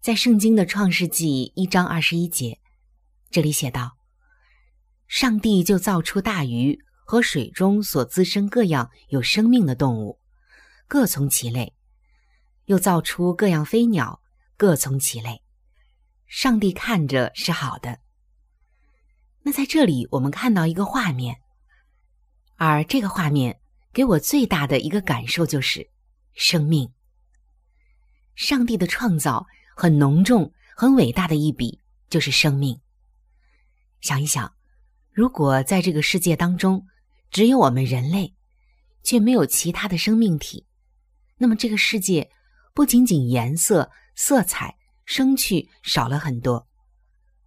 在圣经的创世纪一章二十一节，这里写道：“上帝就造出大鱼和水中所滋生各样有生命的动物，各从其类；又造出各样飞鸟，各从其类。上帝看着是好的。”那在这里，我们看到一个画面，而这个画面给我最大的一个感受就是生命。上帝的创造很浓重、很伟大的一笔，就是生命。想一想，如果在这个世界当中只有我们人类，却没有其他的生命体，那么这个世界不仅仅颜色、色彩、生趣少了很多，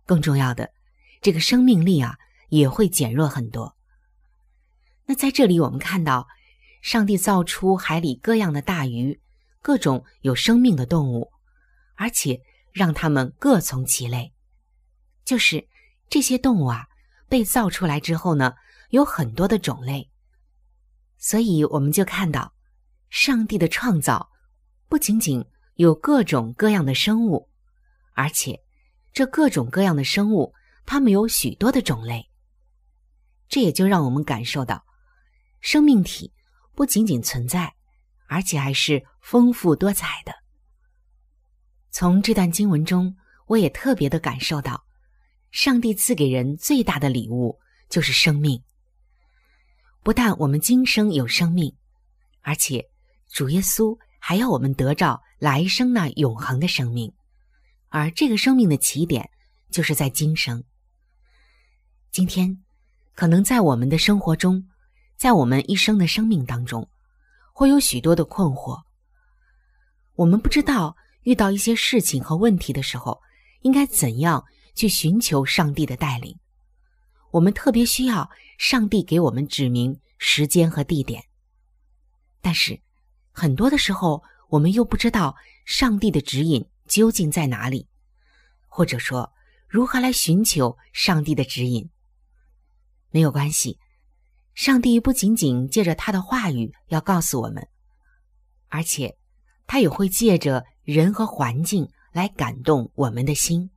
更重要的。这个生命力啊，也会减弱很多。那在这里，我们看到，上帝造出海里各样的大鱼，各种有生命的动物，而且让它们各从其类。就是这些动物啊，被造出来之后呢，有很多的种类。所以我们就看到，上帝的创造不仅仅有各种各样的生物，而且这各种各样的生物。它们有许多的种类，这也就让我们感受到，生命体不仅仅存在，而且还是丰富多彩的。从这段经文中，我也特别的感受到，上帝赐给人最大的礼物就是生命。不但我们今生有生命，而且主耶稣还要我们得着来生那永恒的生命，而这个生命的起点就是在今生。今天，可能在我们的生活中，在我们一生的生命当中，会有许多的困惑。我们不知道遇到一些事情和问题的时候，应该怎样去寻求上帝的带领。我们特别需要上帝给我们指明时间和地点。但是，很多的时候，我们又不知道上帝的指引究竟在哪里，或者说，如何来寻求上帝的指引。没有关系，上帝不仅仅借着他的话语要告诉我们，而且他也会借着人和环境来感动我们的心。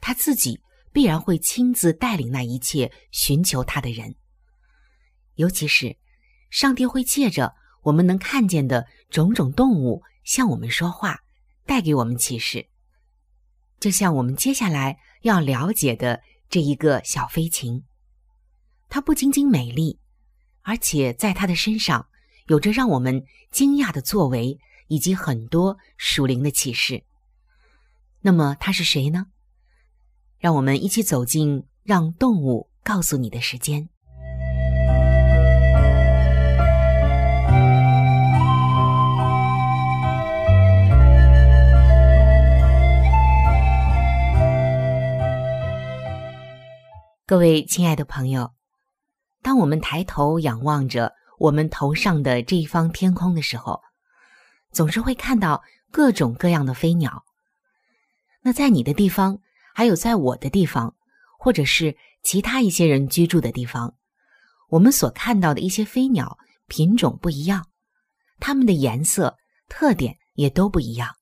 他自己必然会亲自带领那一切寻求他的人。尤其是，上帝会借着我们能看见的种种动物向我们说话，带给我们启示。就像我们接下来要了解的这一个小飞禽。它不仅仅美丽，而且在它的身上有着让我们惊讶的作为，以及很多属灵的启示。那么他是谁呢？让我们一起走进让动物告诉你的时间。各位亲爱的朋友。当我们抬头仰望着我们头上的这一方天空的时候，总是会看到各种各样的飞鸟，那在你的地方，还有在我的地方，或者是其他一些人居住的地方，我们所看到的一些飞鸟品种不一样，它们的颜色特点也都不一样。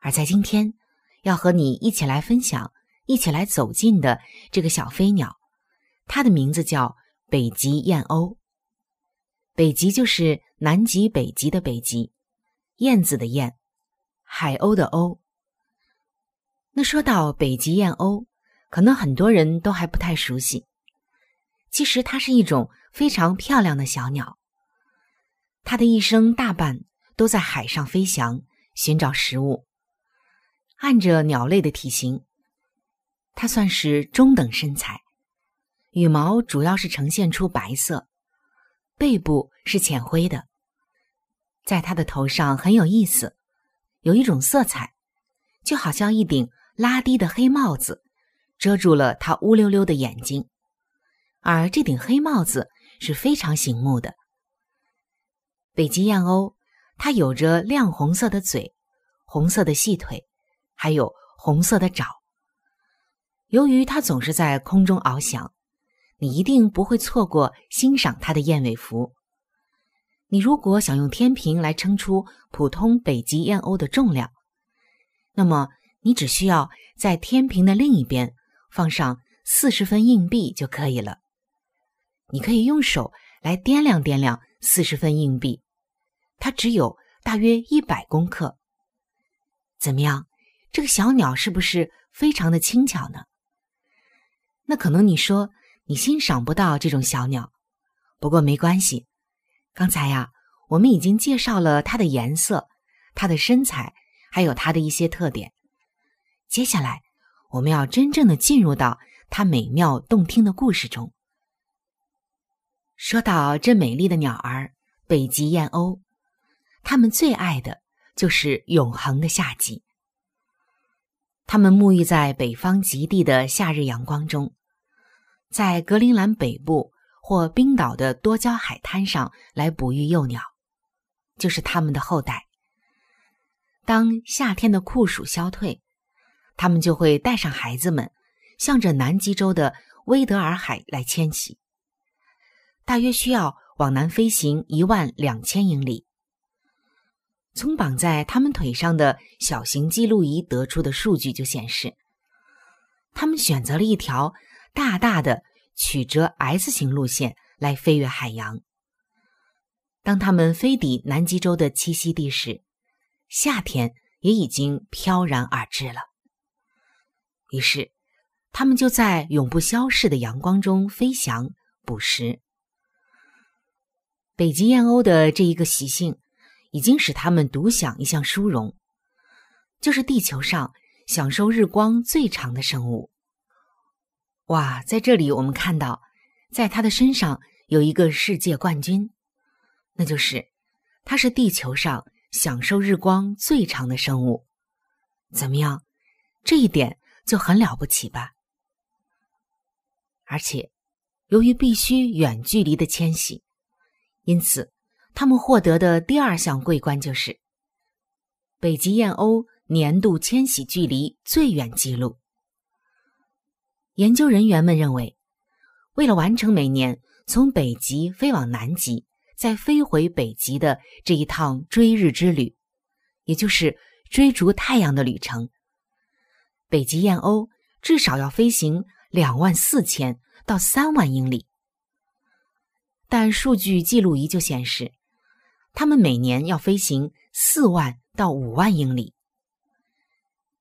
而在今天，要和你一起来分享、一起来走近的这个小飞鸟，它的名字叫北极燕鸥。北极就是南极、北极的北极，燕子的燕，海鸥的鸥。那说到北极燕鸥，可能很多人都还不太熟悉。其实它是一种非常漂亮的小鸟，它的一生大半都在海上飞翔，寻找食物。按着鸟类的体型，它算是中等身材，羽毛主要是呈现出白色，背部是浅灰的。在他的头上很有意思，有一种色彩，就好像一顶。拉低的黑帽子遮住了他乌溜溜的眼睛，而这顶黑帽子是非常醒目的。北极燕鸥，它有着亮红色的嘴、红色的细腿，还有红色的爪。由于它总是在空中翱翔，你一定不会错过欣赏它的燕尾服。你如果想用天平来称出普通北极燕鸥的重量，那么。你只需要在天平的另一边放上四十分硬币就可以了。你可以用手来掂量掂量四十分硬币，它只有大约一百公克。怎么样？这个小鸟是不是非常的轻巧呢？那可能你说你欣赏不到这种小鸟，不过没关系。刚才呀，我们已经介绍了它的颜色、它的身材，还有它的一些特点。接下来，我们要真正的进入到它美妙动听的故事中。说到这美丽的鸟儿——北极燕鸥，它们最爱的就是永恒的夏季。它们沐浴在北方极地的夏日阳光中，在格陵兰北部或冰岛的多礁海滩上来哺育幼鸟，就是它们的后代。当夏天的酷暑消退，他们就会带上孩子们，向着南极洲的威德尔海来迁徙。大约需要往南飞行一万两千英里。从绑在他们腿上的小型记录仪得出的数据就显示，他们选择了一条大大的曲折 S 型路线来飞越海洋。当他们飞抵南极洲的栖息地时，夏天也已经飘然而至了。于是，他们就在永不消逝的阳光中飞翔捕食。北极燕鸥的这一个习性，已经使他们独享一项殊荣，就是地球上享受日光最长的生物。哇，在这里我们看到，在它的身上有一个世界冠军，那就是它是地球上享受日光最长的生物。怎么样？这一点。就很了不起吧？而且，由于必须远距离的迁徙，因此他们获得的第二项桂冠就是北极燕鸥年度迁徙距离最远纪录。研究人员们认为，为了完成每年从北极飞往南极，再飞回北极的这一趟追日之旅，也就是追逐太阳的旅程。北极燕鸥至少要飞行两万四千到三万英里，但数据记录仪就显示，它们每年要飞行四万到五万英里。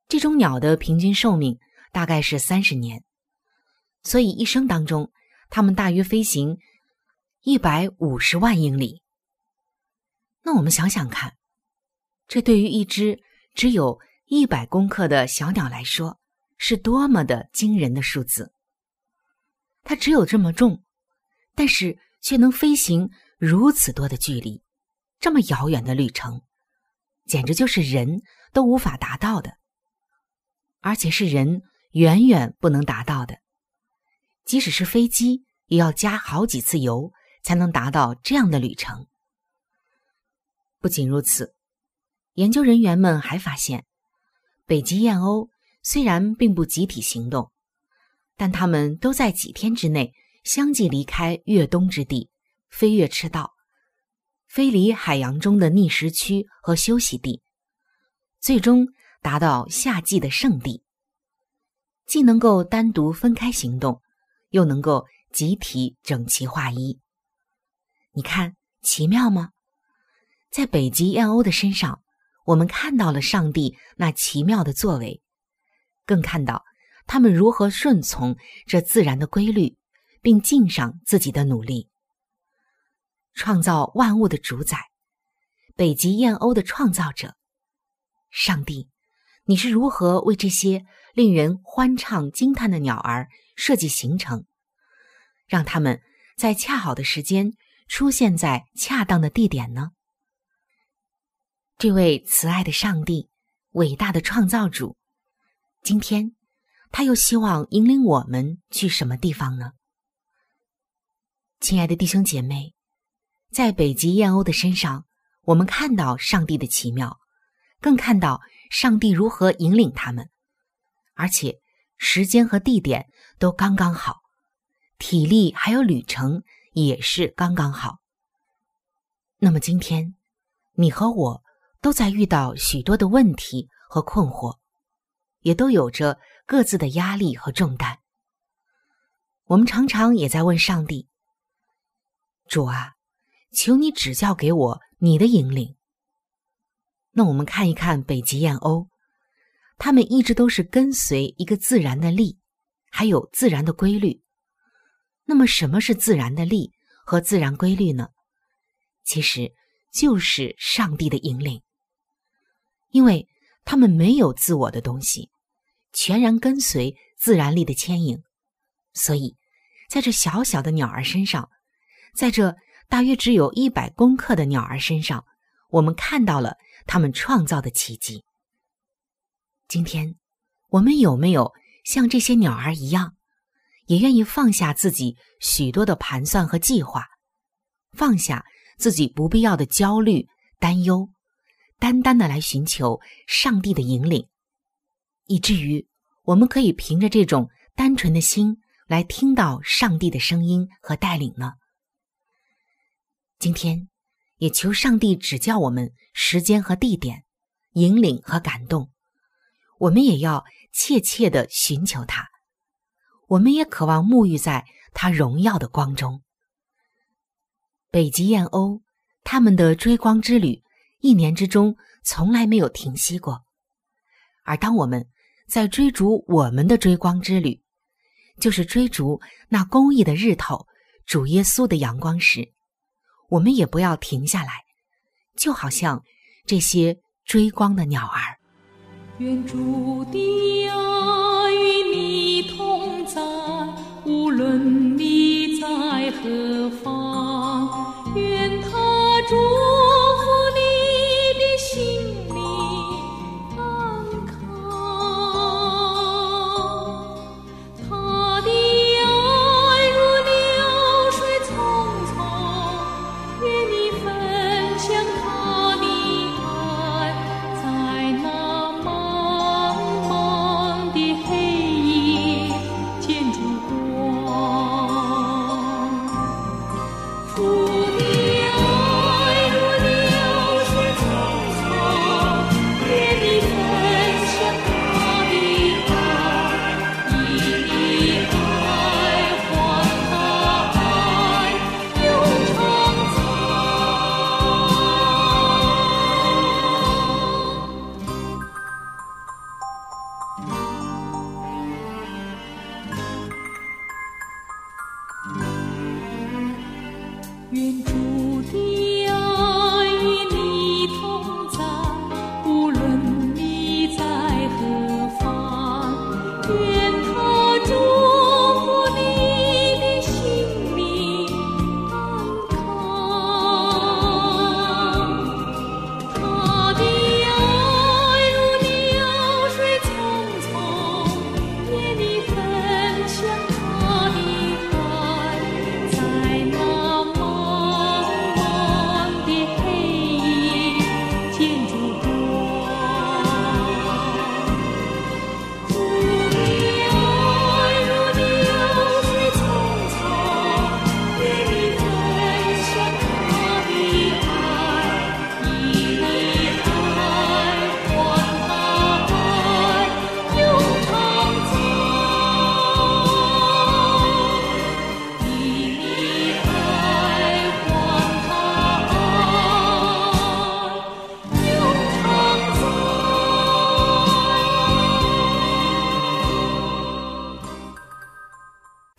这种鸟的平均寿命大概是三十年，所以一生当中，它们大约飞行一百五十万英里。那我们想想看，这对于一只只有。一百公克的小鸟来说，是多么的惊人的数字！它只有这么重，但是却能飞行如此多的距离，这么遥远的旅程，简直就是人都无法达到的，而且是人远远不能达到的。即使是飞机，也要加好几次油才能达到这样的旅程。不仅如此，研究人员们还发现。北极燕鸥虽然并不集体行动，但它们都在几天之内相继离开越冬之地，飞越赤道，飞离海洋中的觅食区和休息地，最终达到夏季的圣地。既能够单独分开行动，又能够集体整齐划一。你看，奇妙吗？在北极燕鸥的身上，我们看到了上帝那奇妙的作为，更看到他们如何顺从这自然的规律，并尽上自己的努力。创造万物的主宰，北极燕鸥的创造者，上帝，你是如何为这些令人欢畅惊叹的鸟儿设计行程，让他们在恰好的时间出现在恰当的地点呢？这位慈爱的上帝，伟大的创造主，今天他又希望引领我们去什么地方呢？亲爱的弟兄姐妹，在北极燕鸥的身上，我们看到上帝的奇妙，更看到上帝如何引领他们，而且时间和地点都刚刚好，体力还有旅程也是刚刚好。那么今天，你和我。都在遇到许多的问题和困惑，也都有着各自的压力和重担。我们常常也在问上帝：“主啊，求你指教给我你的引领。”那我们看一看北极燕鸥，它们一直都是跟随一个自然的力，还有自然的规律。那么，什么是自然的力和自然规律呢？其实就是上帝的引领。因为他们没有自我的东西，全然跟随自然力的牵引，所以在这小小的鸟儿身上，在这大约只有一百公克的鸟儿身上，我们看到了他们创造的奇迹。今天，我们有没有像这些鸟儿一样，也愿意放下自己许多的盘算和计划，放下自己不必要的焦虑、担忧？单单的来寻求上帝的引领，以至于我们可以凭着这种单纯的心来听到上帝的声音和带领呢。今天也求上帝指教我们时间和地点，引领和感动。我们也要切切的寻求他，我们也渴望沐浴在他荣耀的光中。北极燕鸥，他们的追光之旅。一年之中从来没有停息过，而当我们在追逐我们的追光之旅，就是追逐那公益的日头主耶稣的阳光时，我们也不要停下来，就好像这些追光的鸟儿。愿主的爱与你同在，无论你在何方，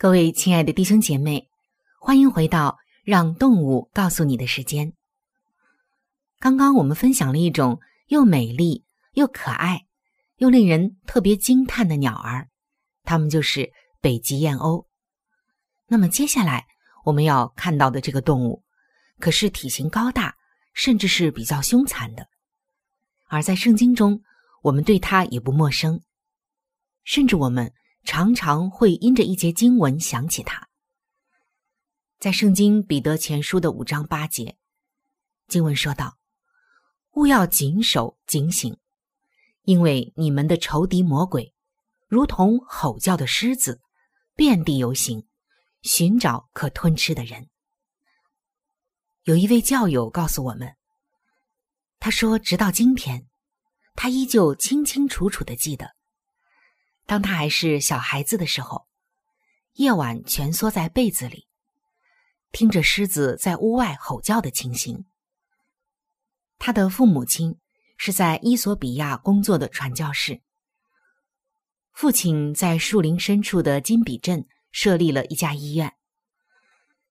各位亲爱的弟兄姐妹，欢迎回到让动物告诉你的时间。刚刚我们分享了一种又美丽又可爱又令人特别惊叹的鸟儿，它们就是北极燕鸥。那么接下来我们要看到的这个动物，可是体型高大，甚至是比较凶残的。而在圣经中，我们对它也不陌生，甚至我们。常常会因着一节经文想起他。在圣经彼得前书的五章八节，经文说道：“勿要谨守警醒，因为你们的仇敌魔鬼，如同吼叫的狮子，遍地游行，寻找可吞吃的人。”有一位教友告诉我们，他说：“直到今天，他依旧清清楚楚的记得。”当他还是小孩子的时候，夜晚蜷缩在被子里，听着狮子在屋外吼叫的情形。他的父母亲是在伊索比亚工作的传教士，父亲在树林深处的金比镇设立了一家医院。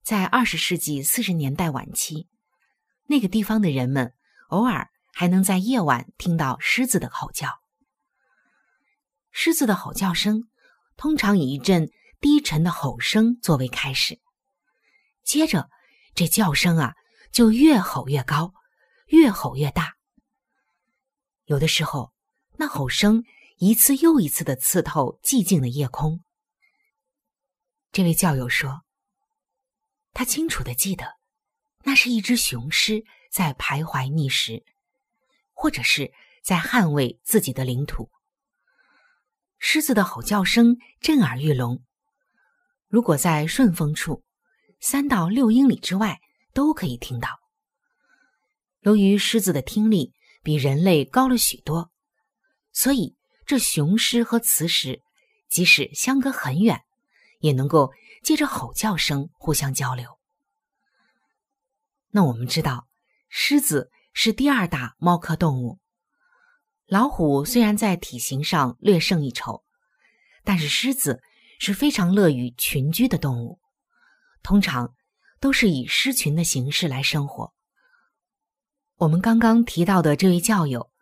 在二十世纪四十年代晚期，那个地方的人们偶尔还能在夜晚听到狮子的吼叫。狮子的吼叫声通常以一阵低沉的吼声作为开始，接着这叫声啊就越吼越高，越吼越大。有的时候，那吼声一次又一次的刺透寂静的夜空。这位教友说，他清楚的记得，那是一只雄狮在徘徊觅食，或者是在捍卫自己的领土。狮子的吼叫声震耳欲聋，如果在顺风处，三到六英里之外都可以听到。由于狮子的听力比人类高了许多，所以这雄狮和雌狮即使相隔很远，也能够借着吼叫声互相交流。那我们知道，狮子是第二大猫科动物。老虎虽然在体型上略胜一筹，但是狮子是非常乐于群居的动物，通常都是以狮群的形式来生活。我们刚刚提到的这位教友，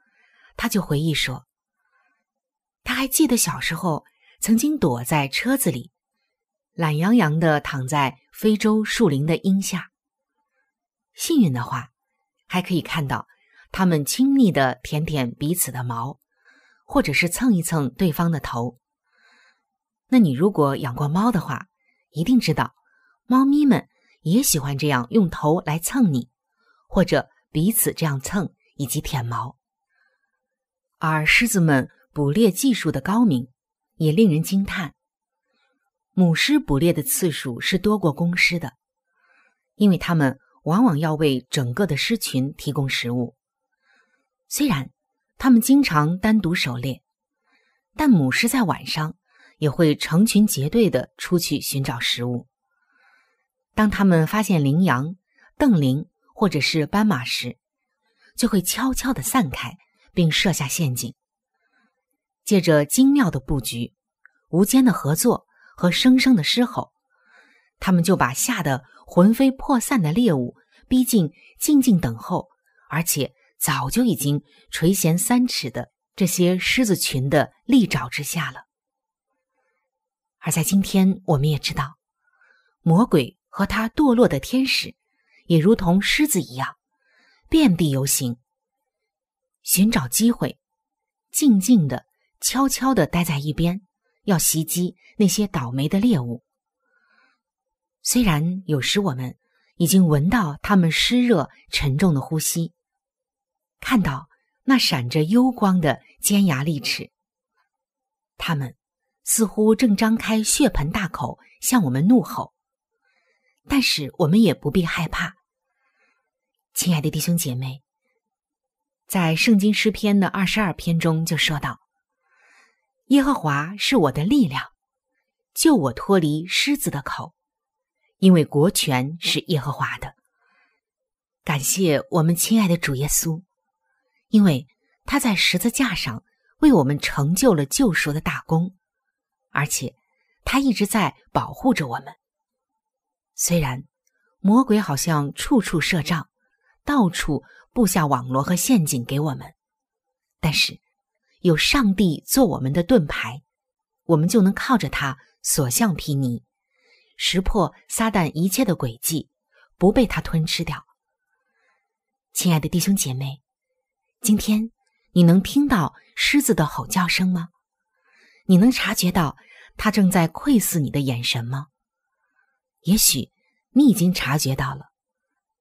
他就回忆说，他还记得小时候曾经躲在车子里，懒洋洋的躺在非洲树林的荫下，幸运的话，还可以看到。他们亲昵的舔舔彼此的毛，或者是蹭一蹭对方的头。那你如果养过猫的话，一定知道，猫咪们也喜欢这样用头来蹭你，或者彼此这样蹭以及舔毛。而狮子们捕猎技术的高明，也令人惊叹。母狮捕猎的次数是多过公狮的，因为它们往往要为整个的狮群提供食物。虽然它们经常单独狩猎，但母狮在晚上也会成群结队的出去寻找食物。当它们发现羚羊、瞪羚或者是斑马时，就会悄悄的散开，并设下陷阱。借着精妙的布局、无间的合作和声声的狮吼，他们就把吓得魂飞魄散的猎物逼近，静静等候，而且。早就已经垂涎三尺的这些狮子群的利爪之下了。而在今天，我们也知道，魔鬼和他堕落的天使，也如同狮子一样，遍地游行，寻找机会，静静的、悄悄的待在一边，要袭击那些倒霉的猎物。虽然有时我们已经闻到他们湿热沉重的呼吸。看到那闪着幽光的尖牙利齿，他们似乎正张开血盆大口向我们怒吼，但是我们也不必害怕。亲爱的弟兄姐妹，在圣经诗篇的二十二篇中就说到：“耶和华是我的力量，救我脱离狮子的口，因为国权是耶和华的。”感谢我们亲爱的主耶稣。因为他在十字架上为我们成就了救赎的大功，而且他一直在保护着我们。虽然魔鬼好像处处设障，到处布下网罗和陷阱给我们，但是有上帝做我们的盾牌，我们就能靠着他所向披靡，识破撒旦一切的诡计，不被他吞吃掉。亲爱的弟兄姐妹，今天你能听到狮子的吼叫声吗？你能察觉到它正在窥视你的眼神吗？也许你已经察觉到了，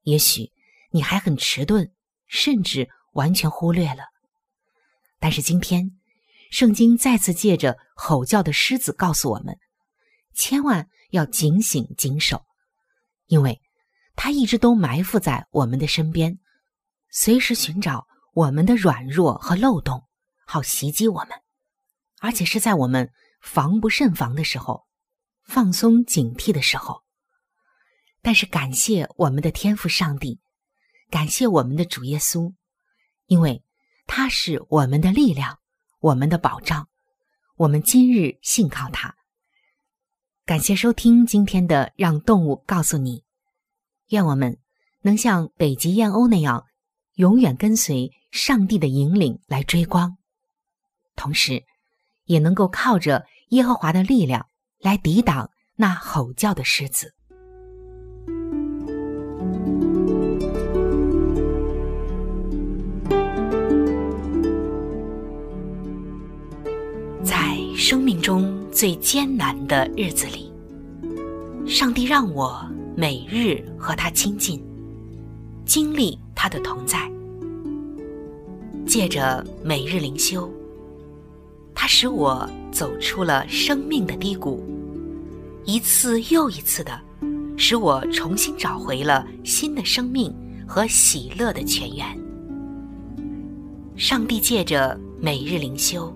也许你还很迟钝，甚至完全忽略了。但是今天，圣经再次借着吼叫的狮子告诉我们：千万要警醒谨守，因为它一直都埋伏在我们的身边。随时寻找我们的软弱和漏洞，好袭击我们，而且是在我们防不胜防的时候，放松警惕的时候。但是感谢我们的天赋上帝，感谢我们的主耶稣，因为他是我们的力量，我们的保障。我们今日信靠他。感谢收听今天的《让动物告诉你》，愿我们能像北极燕鸥那样。永远跟随上帝的引领来追光，同时，也能够靠着耶和华的力量来抵挡那吼叫的狮子。在生命中最艰难的日子里，上帝让我每日和他亲近，经历。他的同在，借着每日灵修，它使我走出了生命的低谷，一次又一次的，使我重新找回了新的生命和喜乐的泉源。上帝借着每日灵修，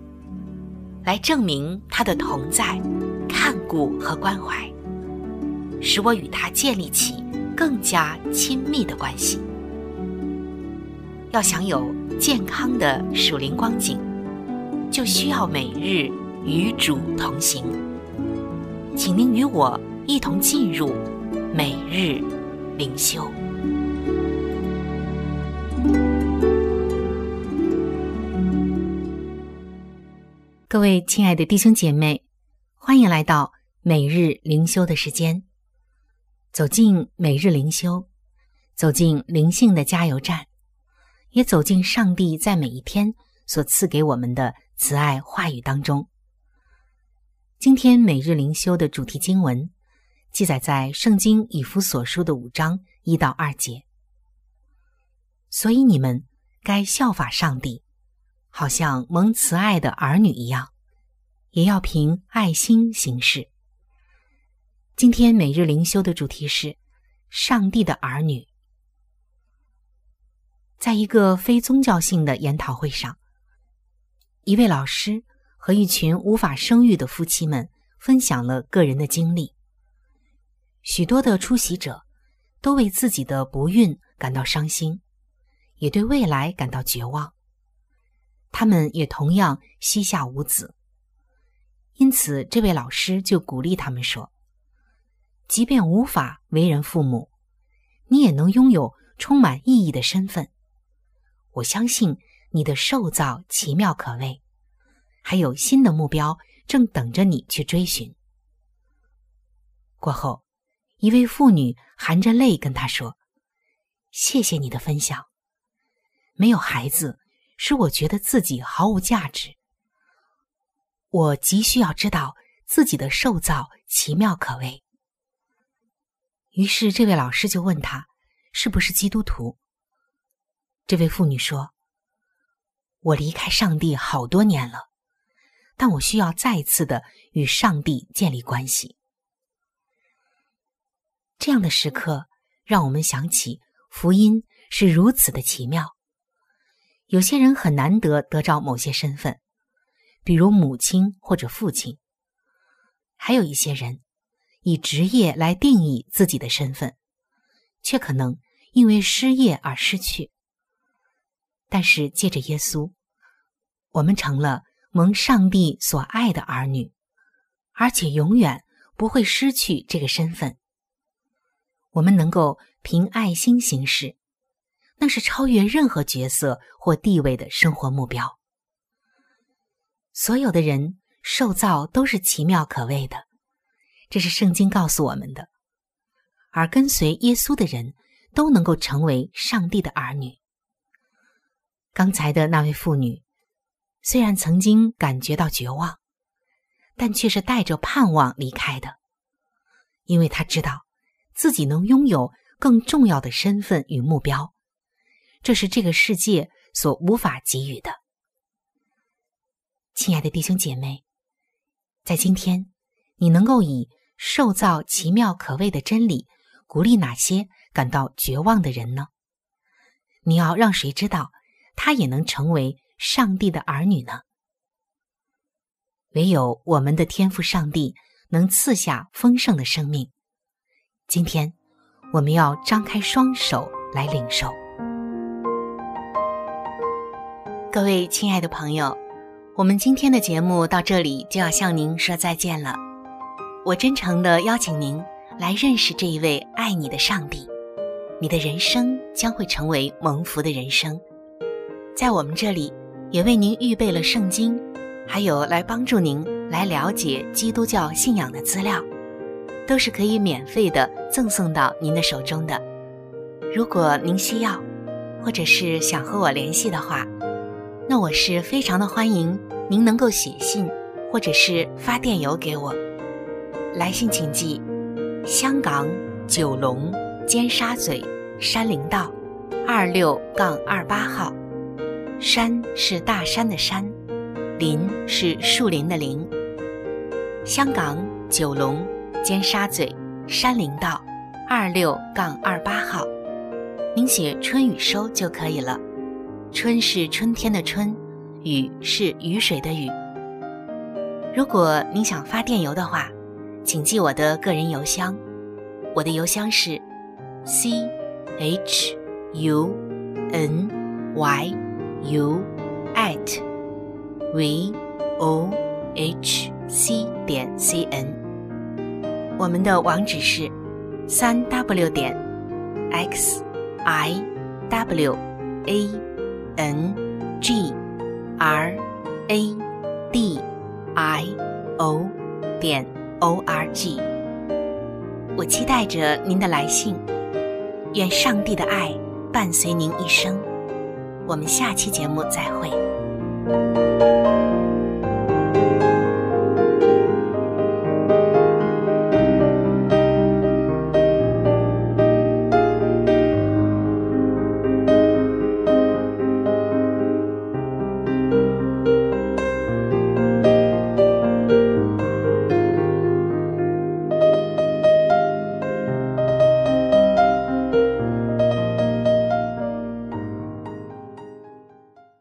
来证明他的同在、看顾和关怀，使我与他建立起更加亲密的关系。要想有健康的属灵光景，就需要每日与主同行。请您与我一同进入每日灵修。各位亲爱的弟兄姐妹，欢迎来到每日灵修的时间。走进每日灵修，走进灵性的加油站。也走进上帝在每一天所赐给我们的慈爱话语当中。今天每日灵修的主题经文记载在《圣经以弗所书》的五章一到二节。所以你们该效法上帝，好像蒙慈爱的儿女一样，也要凭爱心行事。今天每日灵修的主题是上帝的儿女。在一个非宗教性的研讨会上，一位老师和一群无法生育的夫妻们分享了个人的经历。许多的出席者都为自己的不孕感到伤心，也对未来感到绝望。他们也同样膝下无子，因此这位老师就鼓励他们说：“即便无法为人父母，你也能拥有充满意义的身份。”我相信你的受造奇妙可畏，还有新的目标正等着你去追寻。过后，一位妇女含着泪跟他说：“谢谢你的分享。没有孩子，使我觉得自己毫无价值。我急需要知道自己的受造奇妙可畏。”于是，这位老师就问他：“是不是基督徒？”这位妇女说：“我离开上帝好多年了，但我需要再次的与上帝建立关系。”这样的时刻让我们想起福音是如此的奇妙。有些人很难得得着某些身份，比如母亲或者父亲；还有一些人以职业来定义自己的身份，却可能因为失业而失去。但是借着耶稣，我们成了蒙上帝所爱的儿女，而且永远不会失去这个身份。我们能够凭爱心行事，那是超越任何角色或地位的生活目标。所有的人受造都是奇妙可畏的，这是圣经告诉我们的。而跟随耶稣的人都能够成为上帝的儿女。刚才的那位妇女，虽然曾经感觉到绝望，但却是带着盼望离开的，因为她知道自己能拥有更重要的身份与目标，这是这个世界所无法给予的。亲爱的弟兄姐妹，在今天，你能够以受造奇妙可畏的真理。鼓励哪些感到绝望的人呢？你要让谁知道，他也能成为上帝的儿女呢？唯有我们的天赋上帝能赐下丰盛的生命。今天，我们要张开双手来领受。各位亲爱的朋友，我们今天的节目到这里就要向您说再见了。我真诚的邀请您。来认识这一位爱你的上帝，你的人生将会成为蒙福的人生。在我们这里，也为您预备了圣经，还有来帮助您来了解基督教信仰的资料，都是可以免费的赠送到您的手中的。如果您需要，或者是想和我联系的话，那我是非常的欢迎您能够写信，或者是发电邮给我。来信请寄。香港九龙尖沙咀山林道二六杠二八号，山是大山的山，林是树林的林。香港九龙尖沙咀山林道二六杠二八号，您写“春雨收”就可以了。春是春天的春，雨是雨水的雨。如果您想发电邮的话。请记我的个人邮箱，我的邮箱是 c h u n y u at v o h c 点 c n。我们的网址是三 w 点 x i w a n g r a d i o 点。O R G，我期待着您的来信，愿上帝的爱伴随您一生。我们下期节目再会。